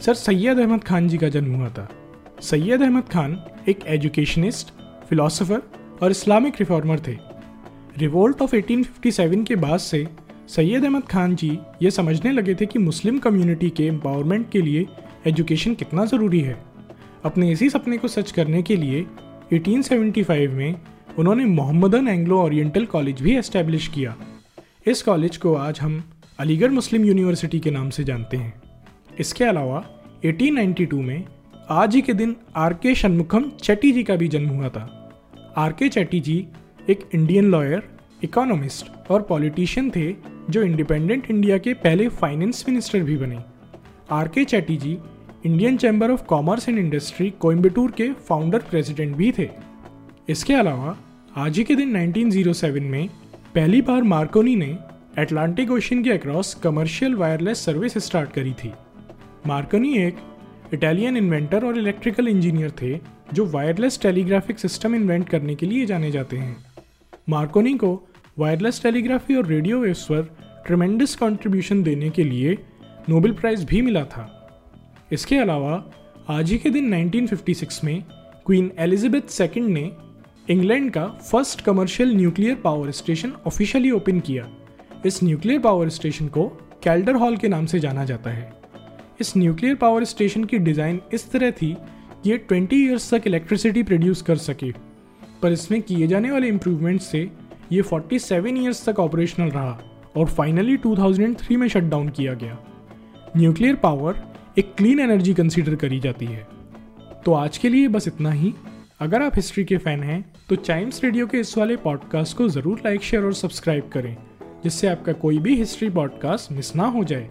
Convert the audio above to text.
Sir, Syed Ahmad Khan ji का जन्म हुआ था। सैयद अहमद खान एक एजुकेशनिस्ट, फिलोसोफर और इस्लामिक रिफॉर्मर थे। रिवोल्ट ऑफ़ 1857 के बाद से सैयद अहमद खान जी ये समझने लगे थे कि मुस्लिम कम्युनिटी के एम्पावरमेंट के लिए एजुकेशन कितना ज़रूरी है। अपने इसी सपने को सच करने के लिए 1875 में उन्होंने मोहम्मदन एंग्लो ओरिएंटल कॉलेज भी एस्टेब्लिश किया। इस कॉलेज को आज हम अलीगढ़ मुस्लिम यूनिवर्सिटी के नाम से जानते हैं। इसके अलावा 1892 में आज ही के दिन आर के षणमुखम चेट्टी जी का भी जन्म हुआ था। आर के चेट्टी जी एक इंडियन लॉयर, इकोनॉमिस्ट और पॉलिटिशियन थे जो इंडिपेंडेंट इंडिया के पहले फाइनेंस मिनिस्टर भी बने। R K Chetty ji Indian chamber of commerce and industry Coimbatore के फाउंडर प्रेसिडेंट भी थे। इसके अलावा, आज ही के दिन 1907 में पहली बार मार्कोनी ने अटलांटिक ओशन के across commercial wireless service start करी थी। मार्कोनी एक इटालियन इन्वेंटर और इलेक्ट्रिकल इंजीनियर थे, जो वायरलेस टेलीग्राफिक सिस्टम इन्वेंट करने के लिए जाने जाते हैं। मार्कोनी को वायरलेस टेलीग्राफी और रेडियो वेव्स पर ट्रमेंडस कंट्रीब्यूशन देने के लिए नोबेल प्राइज़ भी मिला था। इसके अलावा, आज ही के दिन 1956 में क्वीन एलिजाबेथ सेकेंड ने इंग्लैंड का first commercial nuclear power station officially open किया। इस न्यूक्लियर पावर स्टेशन को कैल्डर हॉल के नाम से जाना जाता है। इस न्यूक्लियर पावर स्टेशन की डिज़ाइन इस तरह थी कि ये 20 इयर्स तक इलेक्ट्रिसिटी प्रोड्यूस कर सके। पर इसमें किए जाने वाले इम्प्रूवमेंट्स से ये 47 इयर्स तक ऑपरेशनल रहा और फाइनली 2003 में शट डाउन किया गया। न्यूक्लियर पावर एक क्लीन एनर्जी कंसीडर करी जाती है। तो आज के लिए बस इतना ही। अगर आप हिस्ट्री के फ़ैन हैं तो चाइम्स रेडियो के इस वाले पॉडकास्ट को ज़रूर लाइक शेयर और सब्सक्राइब करें, जिससे आपका कोई भी हिस्ट्री पॉडकास्ट मिस ना हो जाए।